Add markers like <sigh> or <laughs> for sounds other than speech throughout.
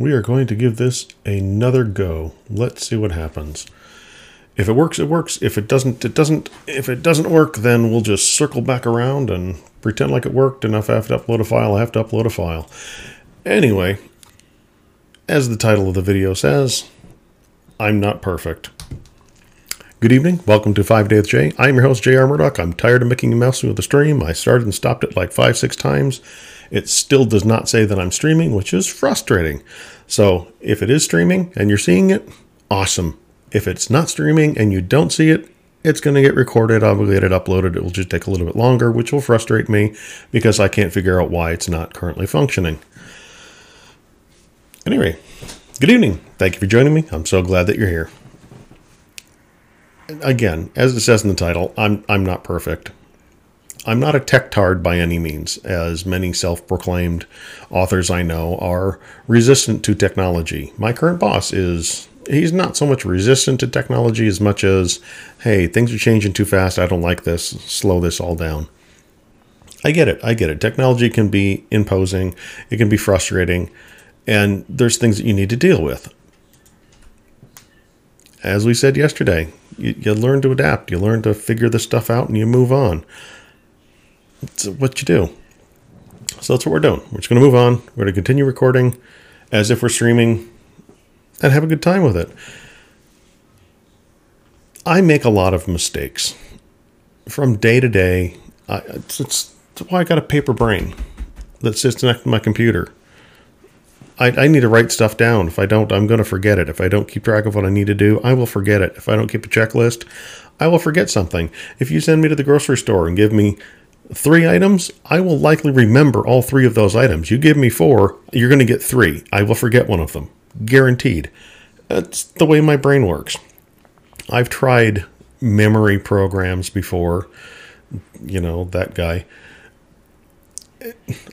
we are going to give this another go. Let's see what happens. If it works, it works. If it doesn't, it doesn't. If it doesn't work, then we'll just circle back around and pretend like it worked. And if I have to upload a file, I have to upload a file. Anyway, as the title of the video says, I'm not perfect. Good evening. Welcome to 5 Day with Jay. I'm your host, J.R. Murdoch. I'm tired of making a mess with the stream. I started and stopped it like five, six times. It still does not say that I'm streaming, which is frustrating. So if it is streaming and you're seeing it, awesome. If it's not streaming and you don't see it, it's going to get recorded, I'll get it uploaded. It will just take a little bit longer, which will frustrate me because I can't figure out why it's not currently functioning. Anyway, good evening. Thank you for joining me. I'm so glad that you're here again, as it says in the title, I'm I'm not perfect. I'm not a tech tard by any means, as many self proclaimed authors I know are resistant to technology. My current boss is, he's not so much resistant to technology as much as, hey, things are changing too fast. I don't like this. Slow this all down. I get it. I get it. Technology can be imposing, it can be frustrating, and there's things that you need to deal with. As we said yesterday, you, you learn to adapt. You learn to figure this stuff out and you move on. It's what you do. So that's what we're doing. We're just going to move on. We're going to continue recording as if we're streaming and have a good time with it. I make a lot of mistakes from day to day. I, it's, it's, it's why I got a paper brain that sits next to my computer. I, I need to write stuff down. If I don't, I'm going to forget it. If I don't keep track of what I need to do, I will forget it. If I don't keep a checklist, I will forget something. If you send me to the grocery store and give me three items, I will likely remember all three of those items. You give me four, you're going to get three. I will forget one of them. Guaranteed. That's the way my brain works. I've tried memory programs before, you know, that guy.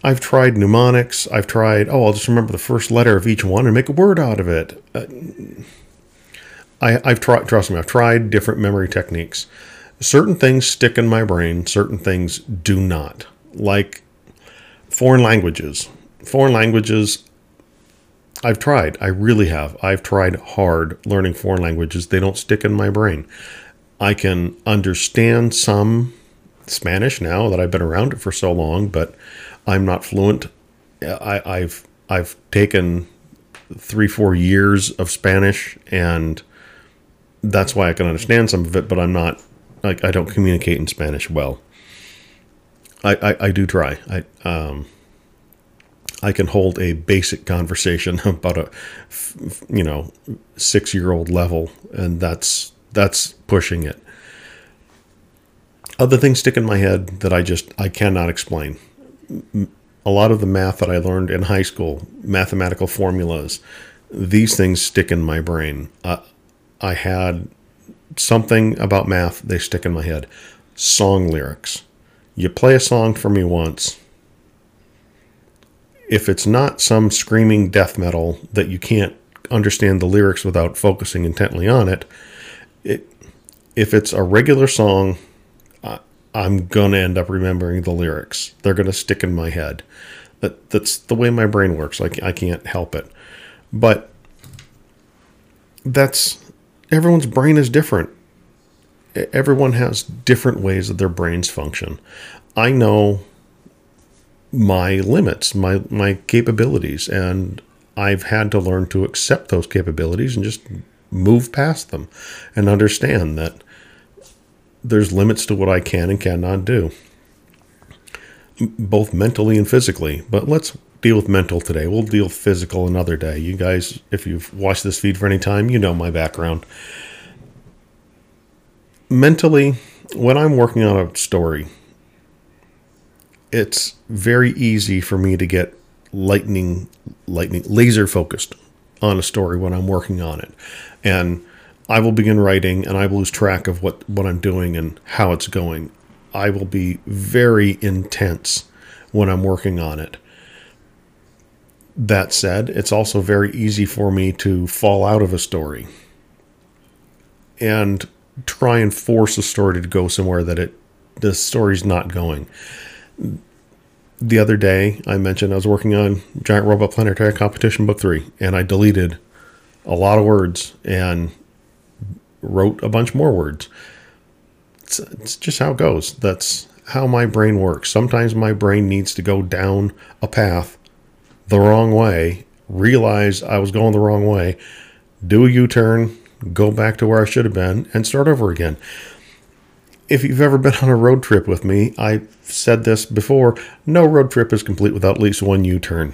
I've tried mnemonics. I've tried, oh, I'll just remember the first letter of each one and make a word out of it. Uh, I, I've tried, trust me, I've tried different memory techniques. Certain things stick in my brain, certain things do not. Like foreign languages. Foreign languages, I've tried. I really have. I've tried hard learning foreign languages. They don't stick in my brain. I can understand some Spanish now that I've been around it for so long, but I'm not fluent. I, I've I've taken three four years of Spanish, and that's why I can understand some of it. But I'm not I don't communicate in Spanish well. I I, I do try. I um. I can hold a basic conversation <laughs> about a, you know, six year old level, and that's that's pushing it other things stick in my head that I just I cannot explain. A lot of the math that I learned in high school, mathematical formulas, these things stick in my brain. Uh, I had something about math, they stick in my head. Song lyrics. You play a song for me once. If it's not some screaming death metal that you can't understand the lyrics without focusing intently on it, it if it's a regular song I'm going to end up remembering the lyrics. They're going to stick in my head. That, that's the way my brain works. Like I can't help it. But that's everyone's brain is different. Everyone has different ways that their brains function. I know my limits, my my capabilities, and I've had to learn to accept those capabilities and just move past them and understand that there's limits to what I can and cannot do, both mentally and physically. But let's deal with mental today. We'll deal with physical another day. You guys, if you've watched this feed for any time, you know my background. Mentally, when I'm working on a story, it's very easy for me to get lightning, lightning, laser focused on a story when I'm working on it. And I will begin writing and I will lose track of what, what I'm doing and how it's going. I will be very intense when I'm working on it. That said, it's also very easy for me to fall out of a story and try and force a story to go somewhere that it the story's not going. the other day, I mentioned I was working on Giant Robot Planetary Competition Book 3, and I deleted a lot of words and wrote a bunch more words. It's, it's just how it goes. That's how my brain works. Sometimes my brain needs to go down a path the wrong way, realize I was going the wrong way, do a U turn, go back to where I should have been, and start over again. If you've ever been on a road trip with me, I've said this before no road trip is complete without at least one U turn.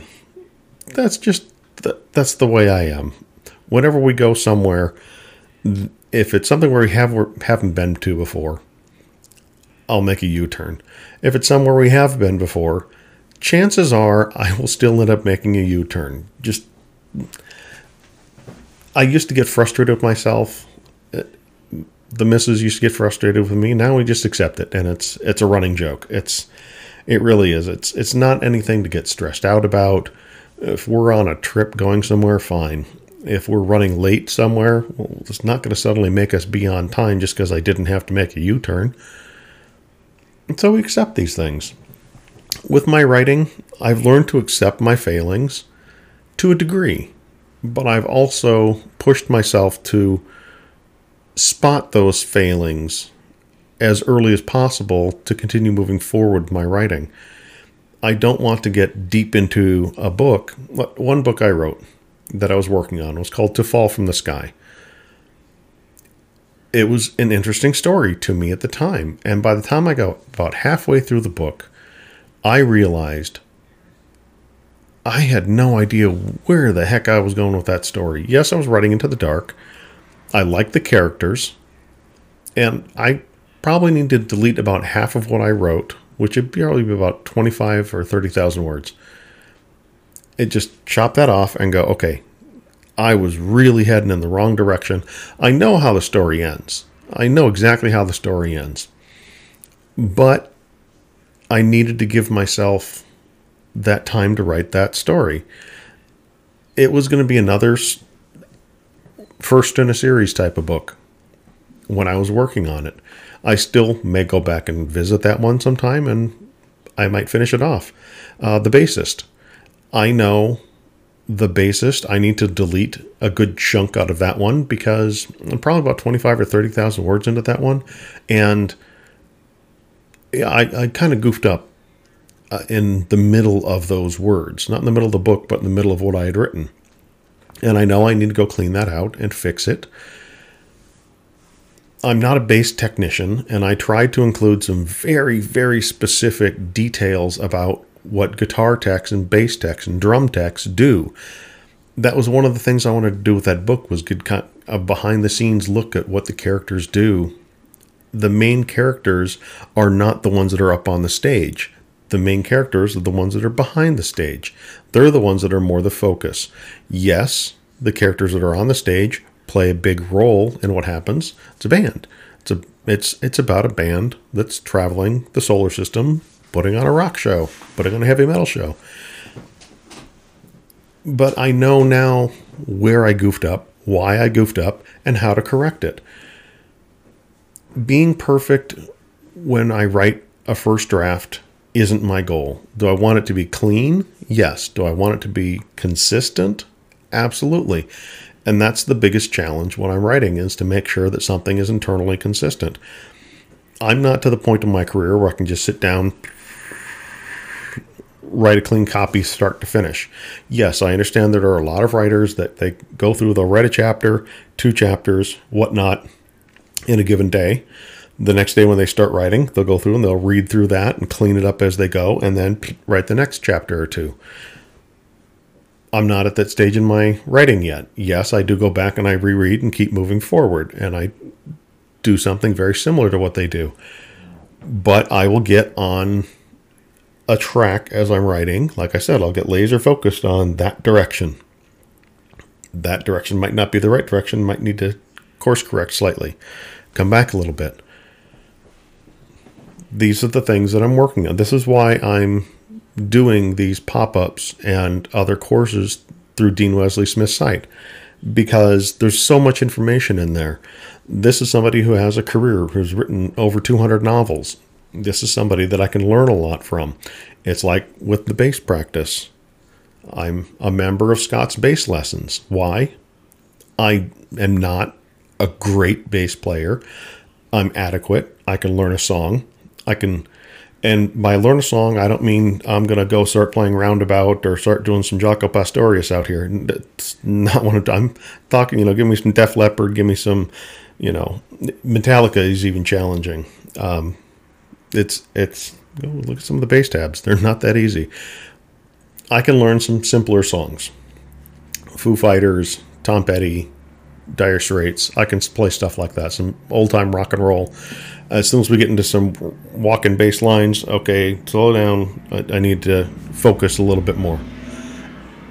That's just, that's the way I am. Whenever we go somewhere, if it's something where we have, haven't been to before, I'll make a U turn. If it's somewhere we have been before, chances are I will still end up making a U turn. Just, I used to get frustrated with myself. The misses used to get frustrated with me. Now we just accept it, and it's it's a running joke. It's it really is. It's it's not anything to get stressed out about. If we're on a trip going somewhere, fine. If we're running late somewhere, well, it's not going to suddenly make us be on time just because I didn't have to make a U turn. So we accept these things. With my writing, I've learned to accept my failings to a degree, but I've also pushed myself to spot those failings as early as possible to continue moving forward with my writing. I don't want to get deep into a book. One book I wrote that I was working on was called To Fall from the Sky it was an interesting story to me at the time. And by the time I got about halfway through the book, I realized I had no idea where the heck I was going with that story. Yes, I was writing into the dark. I liked the characters. And I probably need to delete about half of what I wrote, which would probably be about 25 or 30,000 words. It just chop that off and go, okay, I was really heading in the wrong direction. I know how the story ends. I know exactly how the story ends. But I needed to give myself that time to write that story. It was going to be another first in a series type of book when I was working on it. I still may go back and visit that one sometime and I might finish it off. Uh, the bassist. I know the bassist, I need to delete a good chunk out of that one because I'm probably about 25 or 30,000 words into that one. And I, I kind of goofed up uh, in the middle of those words, not in the middle of the book, but in the middle of what I had written. And I know I need to go clean that out and fix it. I'm not a bass technician, and I tried to include some very, very specific details about what guitar techs and bass techs and drum techs do. That was one of the things I wanted to do with that book was get kind a behind the scenes look at what the characters do. The main characters are not the ones that are up on the stage. The main characters are the ones that are behind the stage. They're the ones that are more the focus. Yes, the characters that are on the stage play a big role in what happens. It's a band. It's a it's it's about a band that's traveling the solar system putting on a rock show, putting on a heavy metal show. But I know now where I goofed up, why I goofed up, and how to correct it. Being perfect when I write a first draft isn't my goal. Do I want it to be clean? Yes. Do I want it to be consistent? Absolutely. And that's the biggest challenge when I'm writing is to make sure that something is internally consistent. I'm not to the point in my career where I can just sit down, write a clean copy start to finish. Yes, I understand there are a lot of writers that they go through, they'll write a chapter, two chapters, whatnot in a given day. The next day when they start writing, they'll go through and they'll read through that and clean it up as they go and then write the next chapter or two. I'm not at that stage in my writing yet. Yes, I do go back and I reread and keep moving forward and I do something very similar to what they do. But I will get on a track as I'm writing, like I said, I'll get laser focused on that direction. That direction might not be the right direction, might need to course correct slightly, come back a little bit. These are the things that I'm working on. This is why I'm doing these pop ups and other courses through Dean Wesley Smith's site because there's so much information in there. This is somebody who has a career who's written over 200 novels this is somebody that I can learn a lot from. It's like with the bass practice. I'm a member of Scott's bass lessons. Why? I am not a great bass player. I'm adequate. I can learn a song. I can, and by learn a song, I don't mean I'm going to go start playing roundabout or start doing some Jaco Pastorius out here. That's not what I'm talking, you know, give me some Def Leppard, give me some, you know, Metallica is even challenging. Um, it's, it's, oh, look at some of the bass tabs. They're not that easy. I can learn some simpler songs. Foo Fighters, Tom Petty, Dire Straits. I can play stuff like that, some old time rock and roll. As soon as we get into some walking bass lines, okay, slow down. I, I need to focus a little bit more.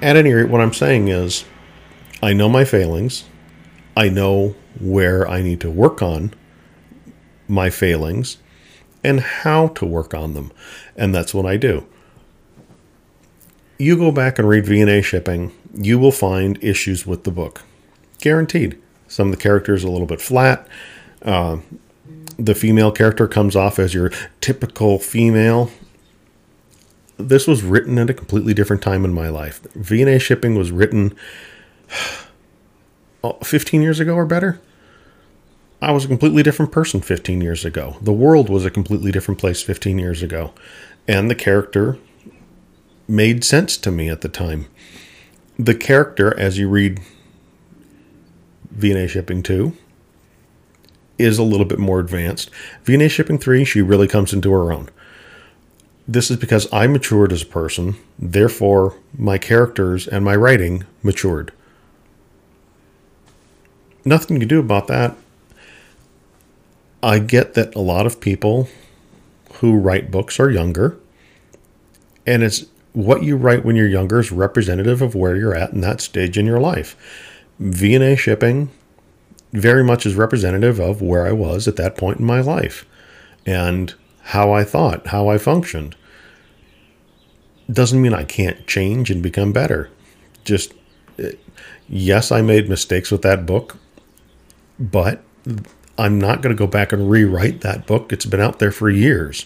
At any rate, what I'm saying is, I know my failings. I know where I need to work on my failings and how to work on them. And that's what I do. You go back and read VNA shipping, you will find issues with the book guaranteed. Some of the characters a little bit flat. Uh, the female character comes off as your typical female. This was written at a completely different time in my life. VNA shipping was written <sighs> 15 years ago or better. I was a completely different person 15 years ago. The world was a completely different place 15 years ago. And the character made sense to me at the time. The character, as you read VNA Shipping 2 is a little bit more advanced. VNA Shipping 3, she really comes into her own. This is because I matured as a person, therefore, my characters and my writing matured. Nothing you can do about that. I get that a lot of people who write books are younger, and it's what you write when you're younger is representative of where you're at in that stage in your life. VNA shipping very much is representative of where I was at that point in my life and how I thought, how I functioned. Doesn't mean I can't change and become better. Just, eh, yes, I made mistakes with that book, but I'm not going to go back and rewrite that book. It's been out there for years.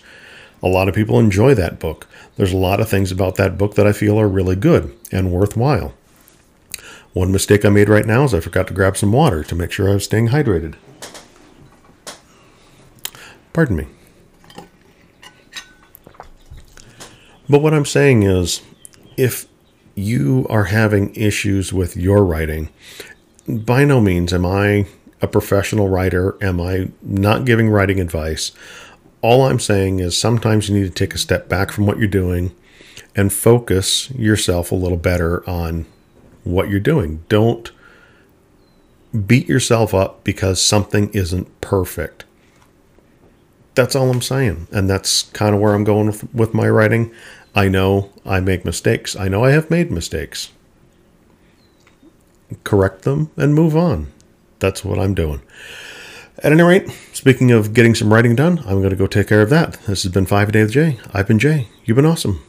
A lot of people enjoy that book. There's a lot of things about that book that I feel are really good and worthwhile. One mistake I made right now is I forgot to grab some water to make sure I was staying hydrated. Pardon me. But what I'm saying is, if you are having issues with your writing, by no means am I a professional writer. Am I not giving writing advice? All I'm saying is sometimes you need to take a step back from what you're doing and focus yourself a little better on what you're doing. Don't beat yourself up because something isn't perfect. That's all I'm saying. And that's kind of where I'm going with, with my writing. I know I make mistakes. I know I have made mistakes. Correct them and move on. That's what I'm doing. At any rate, speaking of getting some writing done, I'm going to go take care of that. This has been Five a Day with Jay. I've been Jay. You've been awesome.